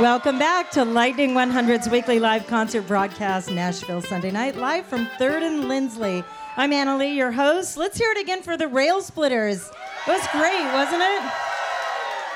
Welcome back to Lightning 100's weekly live concert broadcast, Nashville Sunday night, live from 3rd and Lindsley. I'm Anna Lee, your host. Let's hear it again for the Rail Splitters. It was great, wasn't it?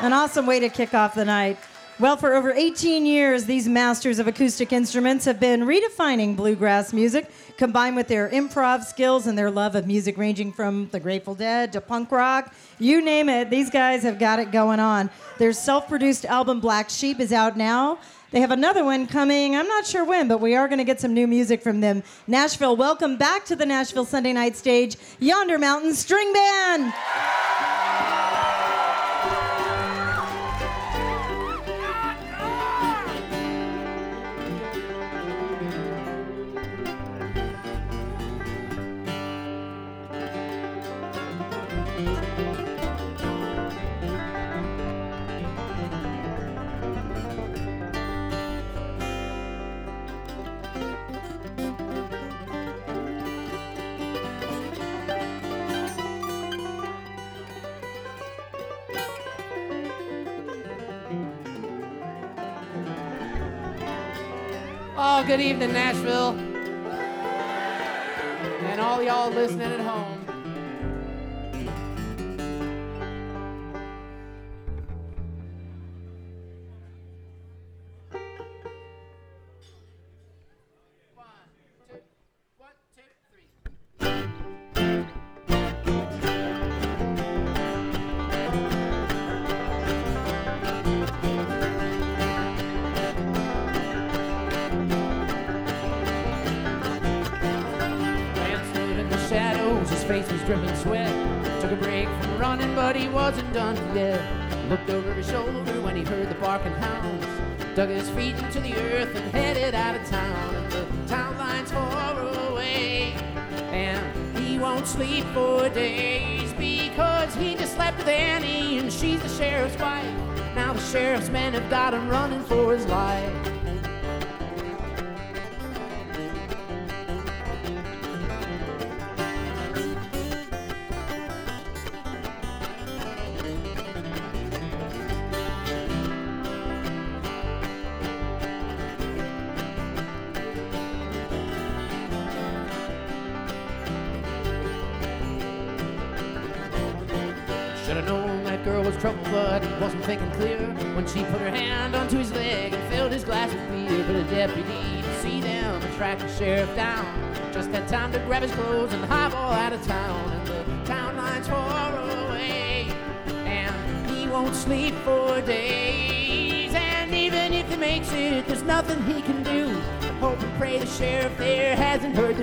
An awesome way to kick off the night. Well, for over 18 years, these masters of acoustic instruments have been redefining bluegrass music, combined with their improv skills and their love of music ranging from the Grateful Dead to punk rock. You name it, these guys have got it going on. Their self produced album, Black Sheep, is out now. They have another one coming, I'm not sure when, but we are going to get some new music from them. Nashville, welcome back to the Nashville Sunday night stage, Yonder Mountain String Band. Good evening, Nashville. And all y'all listening at home. Face was dripping sweat. Took a break from running, but he wasn't done yet. Looked over his shoulder when he heard the barking hounds. Dug his feet into the earth and headed out of town. And the town line's far away. And he won't sleep for days because he just slept with Annie and she's the sheriff's wife. Now the sheriff's men have got him running for his life. Nothing he can do. Hope and pray the sheriff there hasn't heard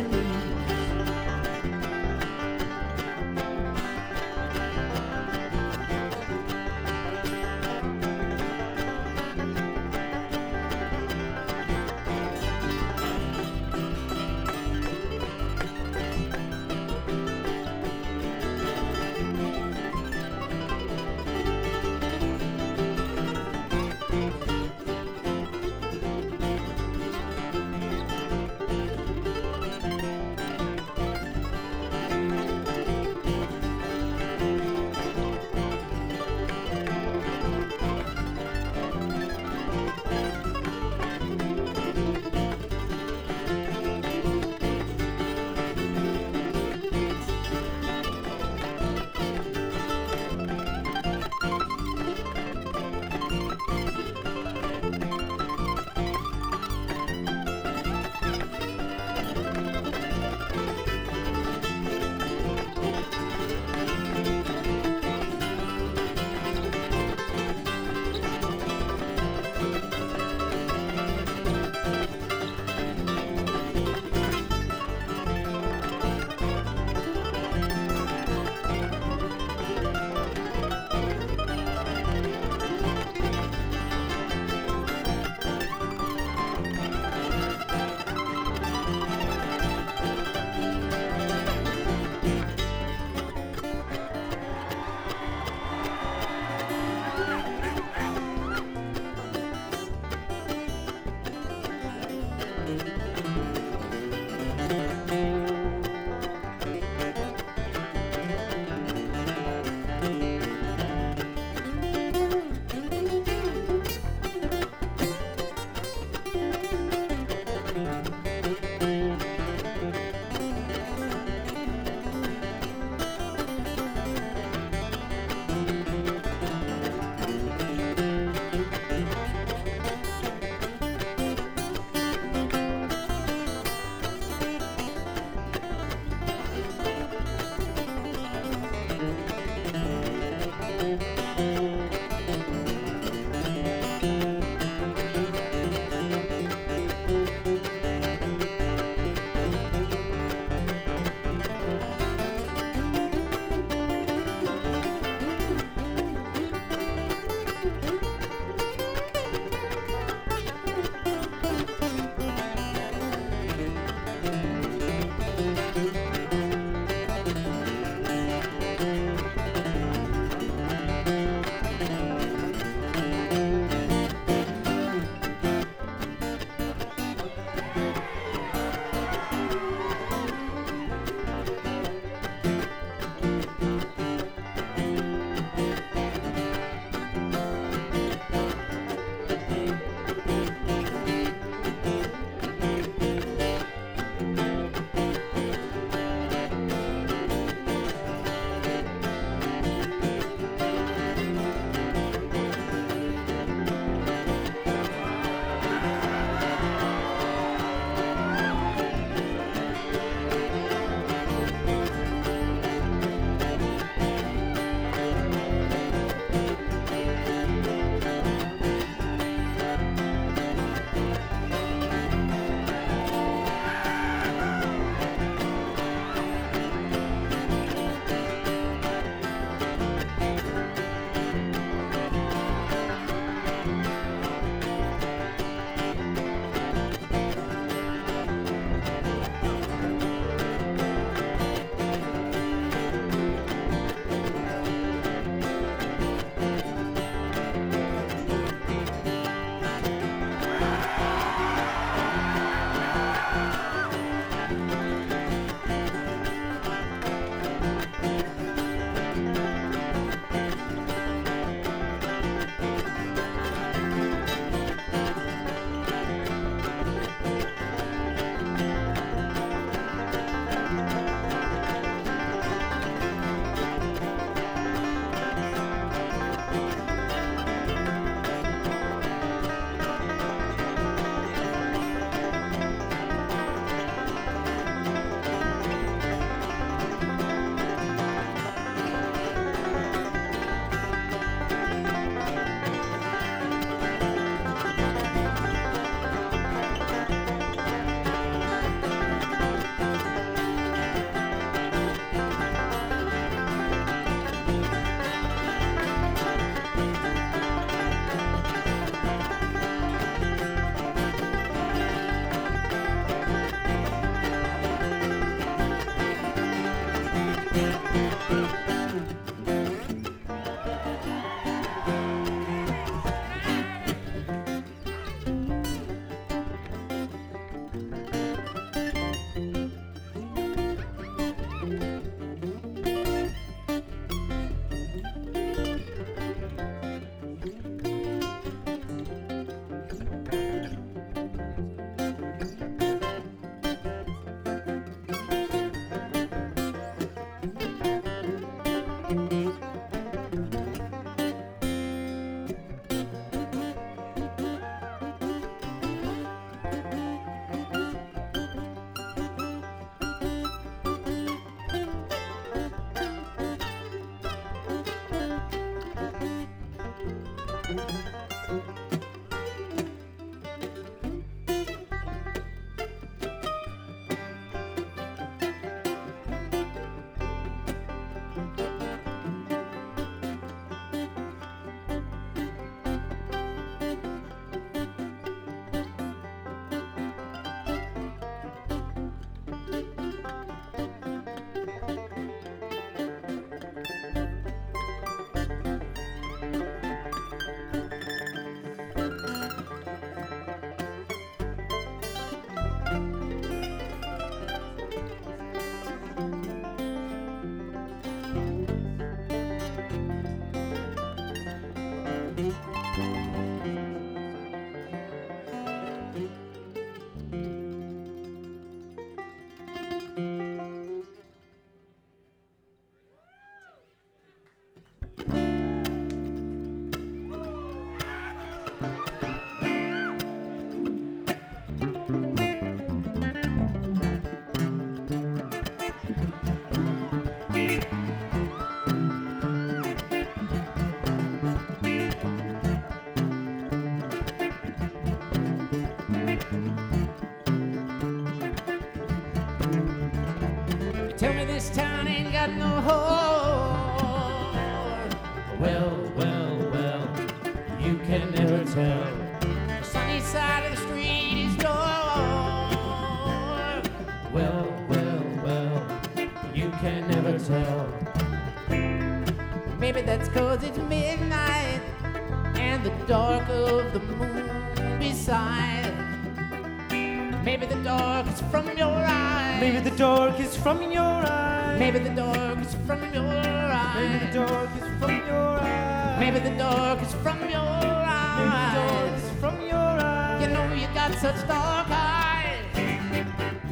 Maybe the dark is from your eyes. Maybe the dark is from your eyes. Maybe the dark is from your eyes. Maybe the dark is from your eyes. Maybe the dark is from your eyes. From your eyes. You know you got such dark eyes.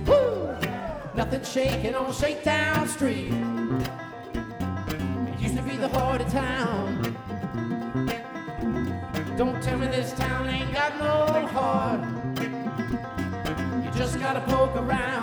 Woo! Nothing shaking on Shakedown Street. It used to be the heart of town. Don't tell me this town ain't got no heart gotta poke around.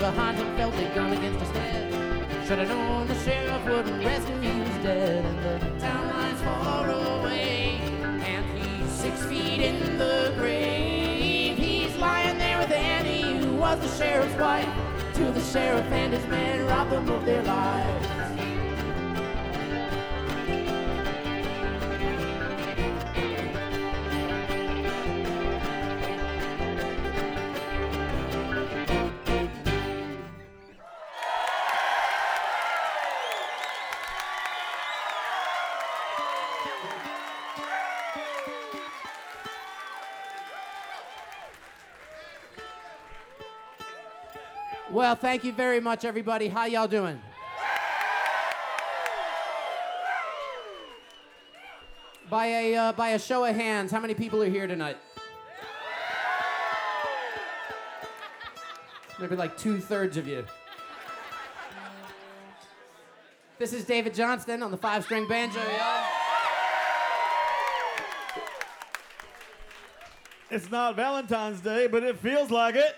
Behind him, felt a gun against his head. Should have known the sheriff wouldn't rescue was dead. And the town line's far away, and he's six feet in the grave. He's lying there with Annie, who was the sheriff's wife. Till the sheriff and his men robbed them of their lives. Well, thank you very much, everybody. How y'all doing? By a uh, by a show of hands, how many people are here tonight? Maybe like two thirds of you. This is David Johnston on the five string banjo, y'all. It's not Valentine's Day, but it feels like it.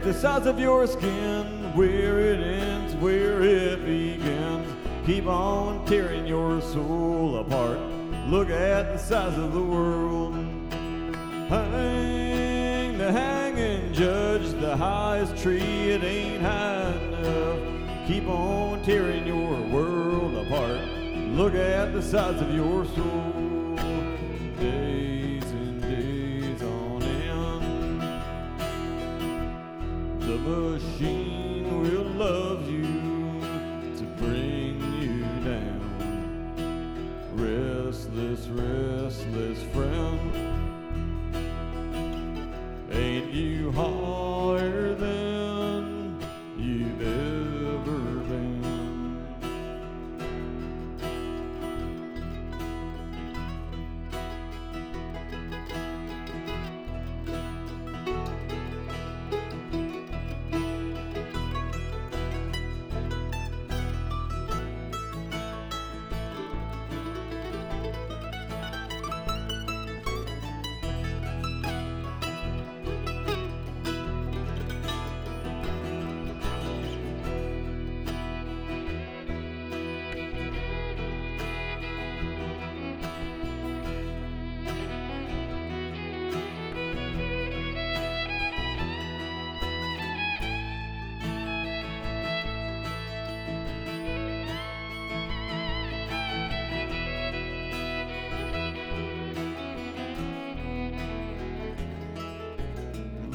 At the size of your skin, where it ends, where it begins. Keep on tearing your soul apart. Look at the size of the world. Hang the hanging judge, the highest tree, it ain't high enough. Keep on tearing your world apart. Look at the size of your soul.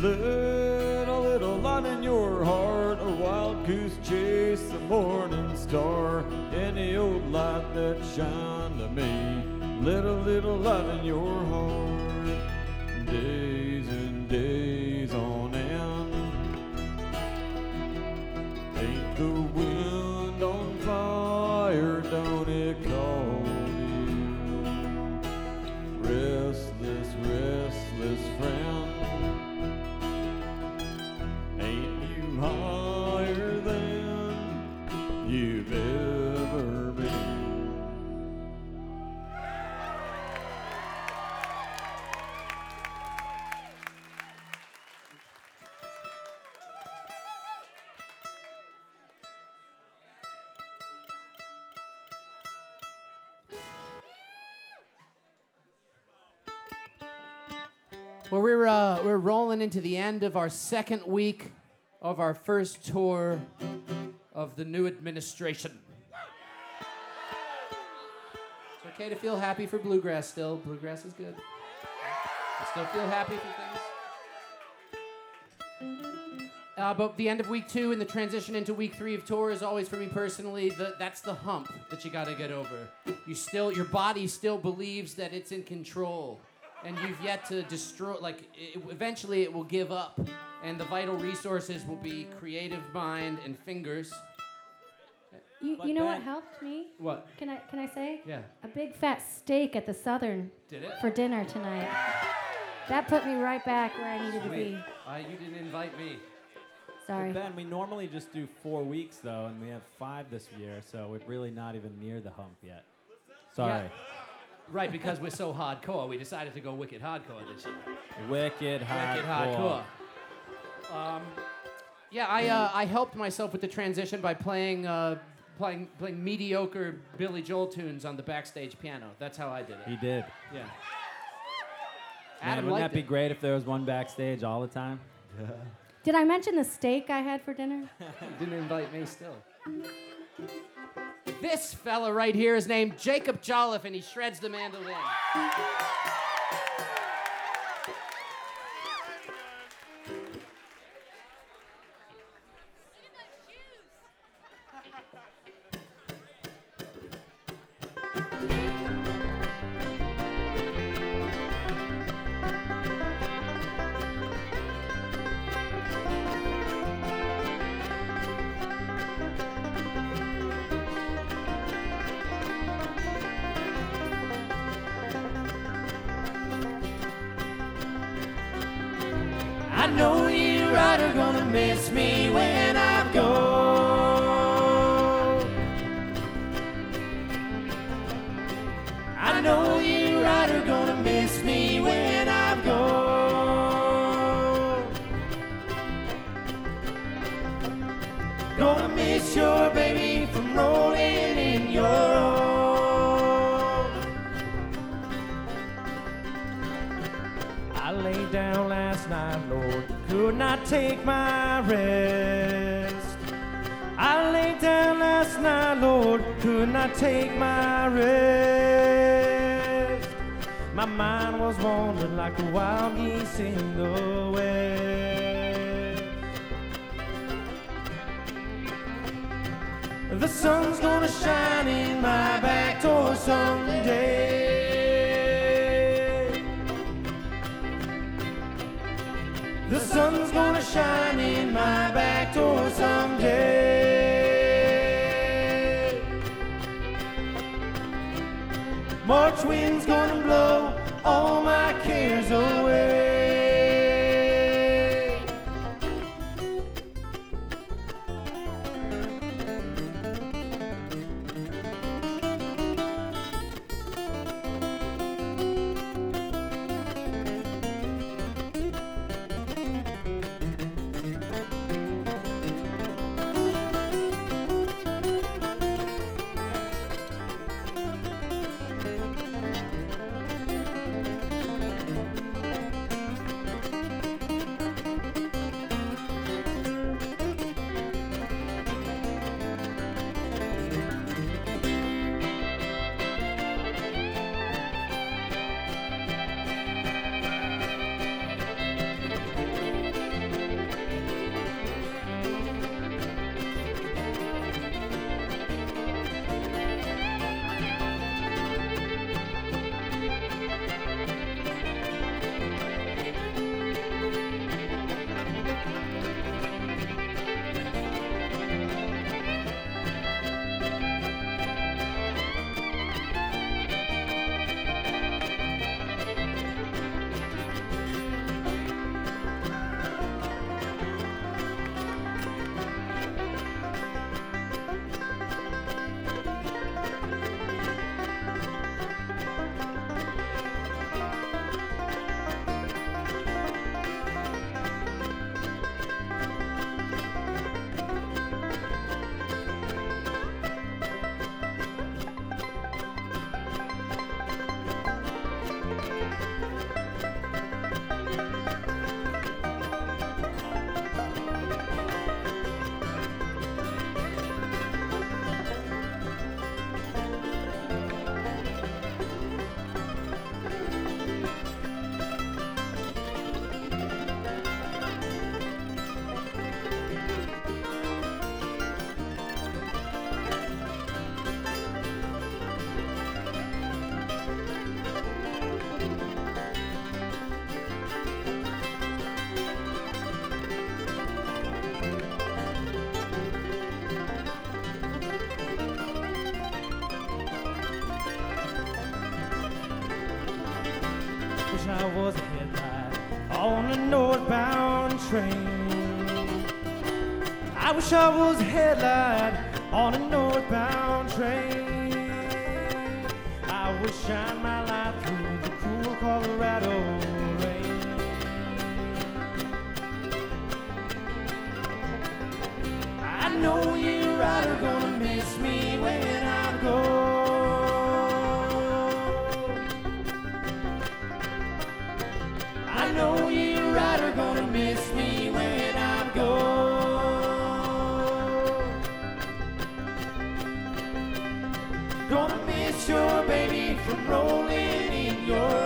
Let a little light in your heart, a wild goose chase, the morning star, any old light that shine to me. Let a little light in your heart, into the end of our second week of our first tour of the new administration. It's okay to feel happy for bluegrass still. Bluegrass is good. I still feel happy for things. Uh, but the end of week two and the transition into week three of tour is always for me personally. The, that's the hump that you got to get over. You still, your body still believes that it's in control, and you've yet to destroy. Like it, eventually, it will give up, and the vital resources will be creative mind and fingers. You, But you know what helped me? What? Can I can I say? Yeah. A big fat steak at the Southern Did it? for dinner tonight. That put me right back where I needed to Sweet. be. Uh, you didn't invite me. Sorry. Ben, we normally just do four weeks though, and we have five this year, so we're really not even near the hump yet. Sorry. Right, because we're so hardcore, we decided to go wicked hardcore this year. Wicked hardcore. Wicked hardcore. Um, yeah, I uh, I helped myself with the transition by playing uh, playing playing mediocre Billy Joel tunes on the backstage piano. That's how I did it. He did. Yeah. Man, Adam wouldn't liked that be it. great if there was one backstage all the time? Did I mention the steak I had for dinner? Didn't invite me still. This fella right here is named Jacob Jolliffe, and he shreds the mandolin. Last night, Lord, could not take my rest. My mind was wandering like the wild geese in the west. The sun's gonna shine in my back door someday. The sun's gonna shine in my back door someday. March wind's gonna blow train. I wish I was a headlight on a northbound train. Gonna miss your baby from rolling in your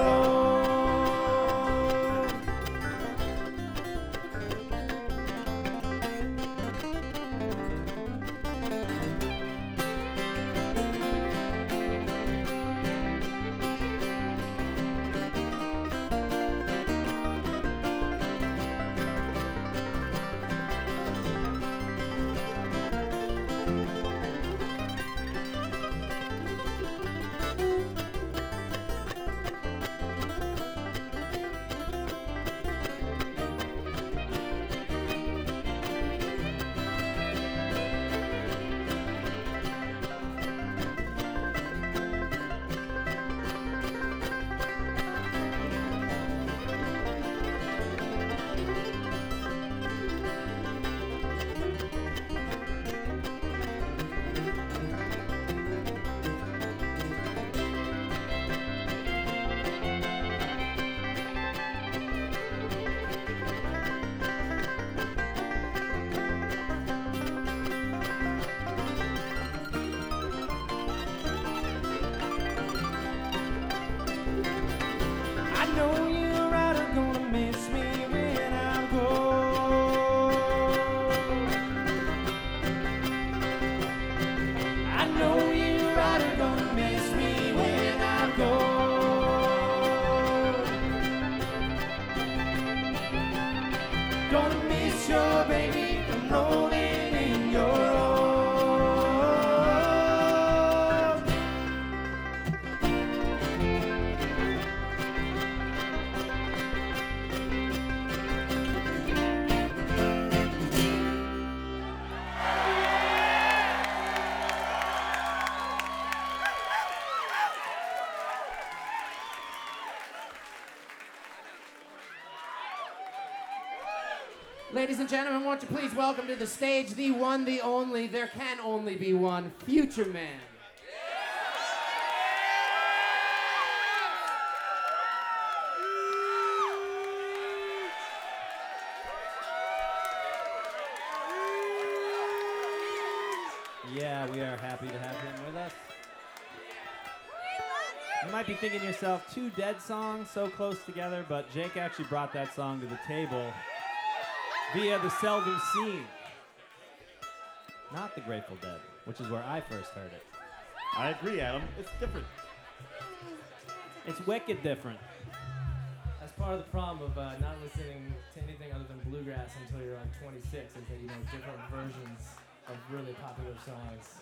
Ladies and gentlemen, won't you please welcome to the stage the one, the only, there can only be one, Future Man. Yeah, we are happy to have him with us. You might be thinking to yourself, two dead songs so close together, but Jake actually brought that song to the table via the Seldom Scene. Not the Grateful Dead, which is where I first heard it. I agree, Adam. It's different. It's wicked different. That's part of the problem of uh, not listening to anything other than bluegrass until you're like 26, is that you know different versions of really popular songs.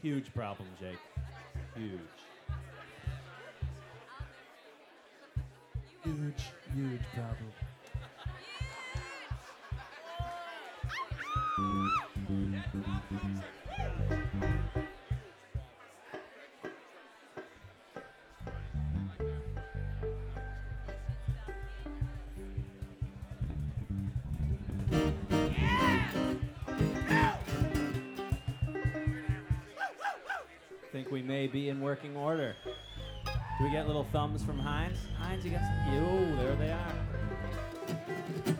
Huge problem, Jake. Huge. Huge, huge problem. Think we may be in working order. Do we get little thumbs from Heinz? Heinz, you got some? Yo, there they are.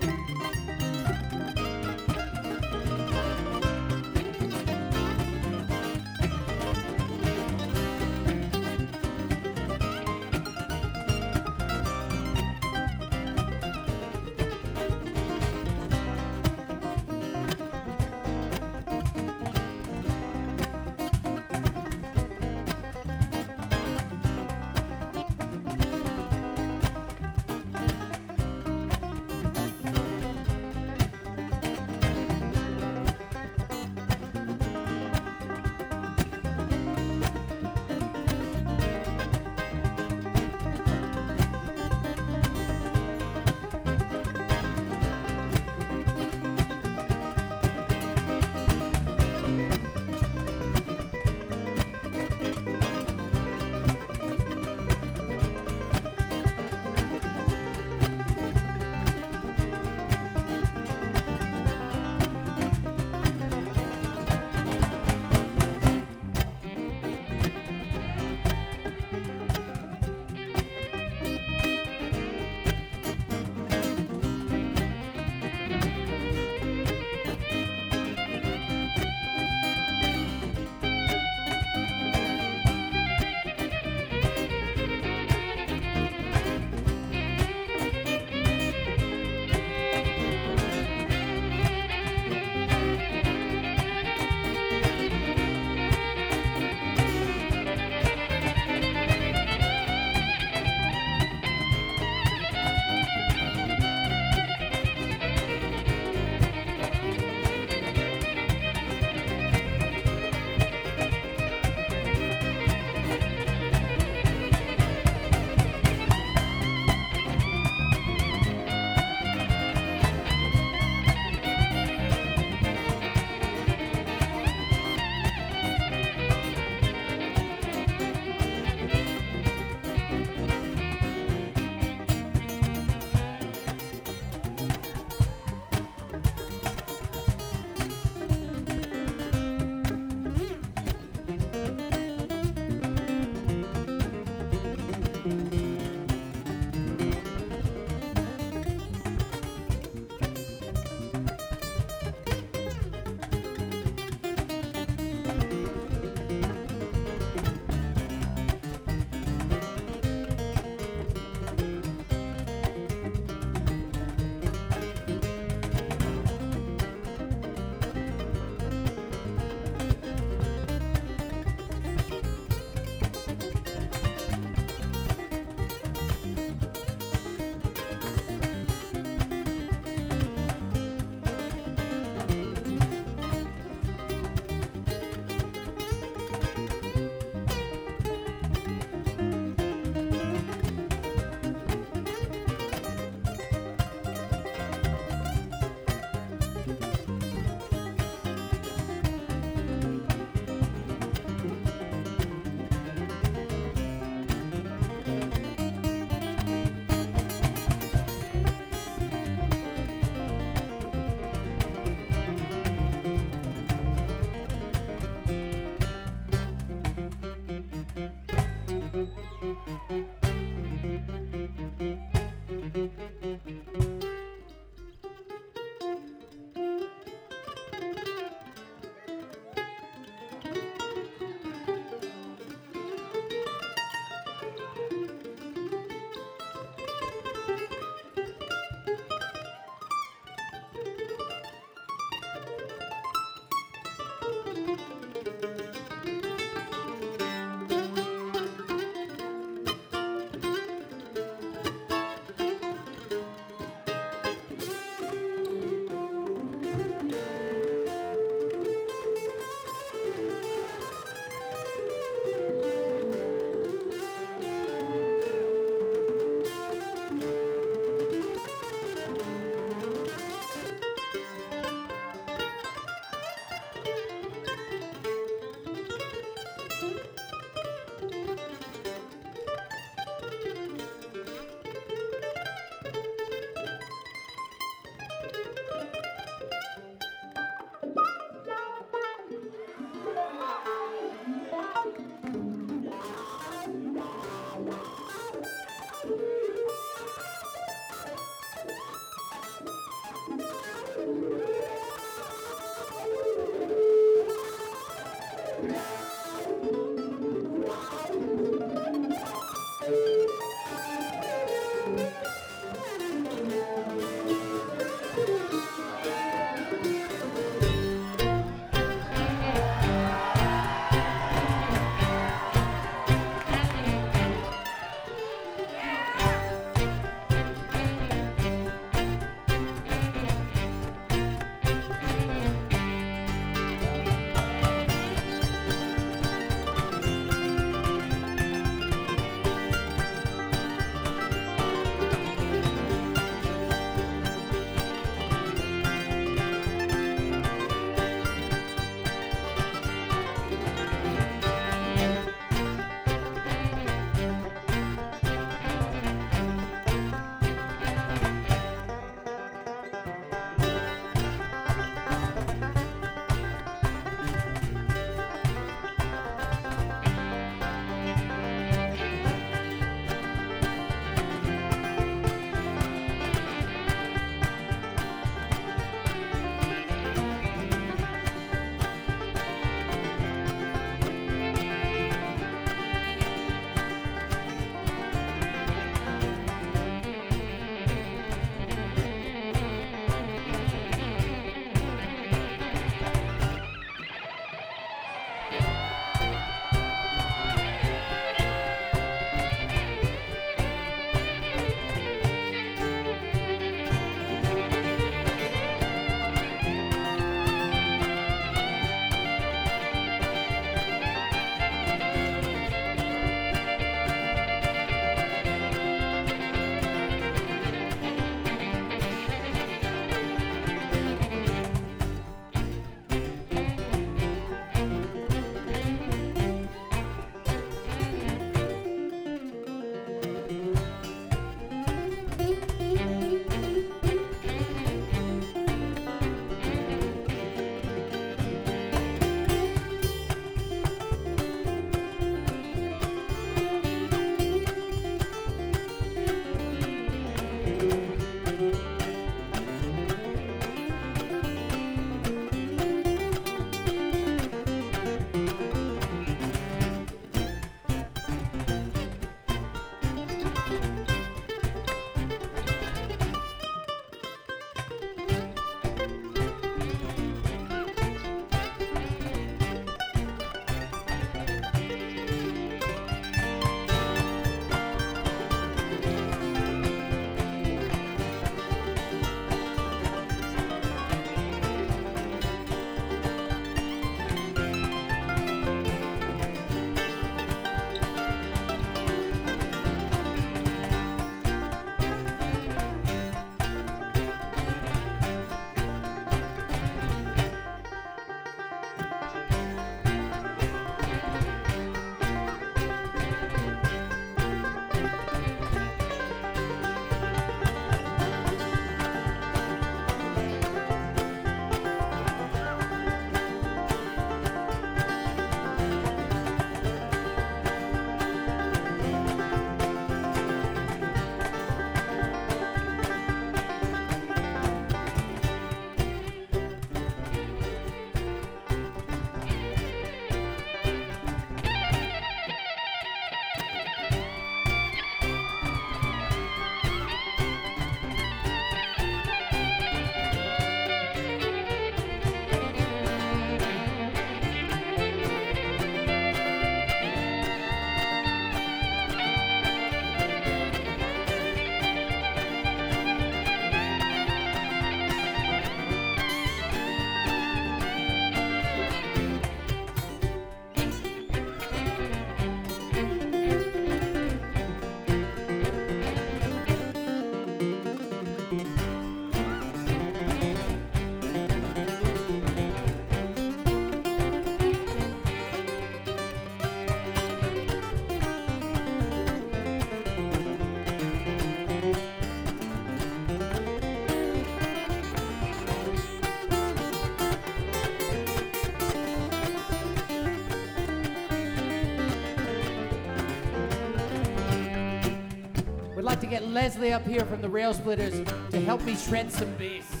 Get Leslie up here from the Railsplitters to help me shred some bass.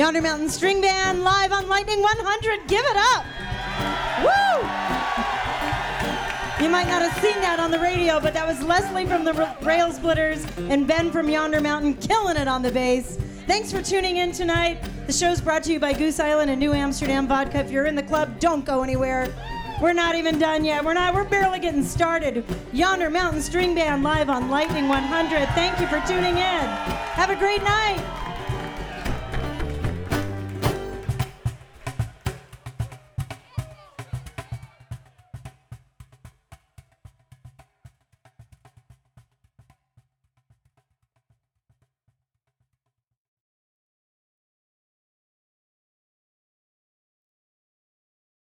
Yonder Mountain String Band live on Lightning 100. Give it up. Woo! You might not have seen that on the radio, but that was Leslie from the Railsplitters and Ben from Yonder Mountain killing it on the bass. Thanks for tuning in tonight. The show's brought to you by Goose Island and New Amsterdam Vodka. If you're in the club, don't go anywhere. We're not even done yet. We're not. We're barely getting started. Yonder Mountain String Band live on Lightning 100. Thank you for tuning in. Have a great night.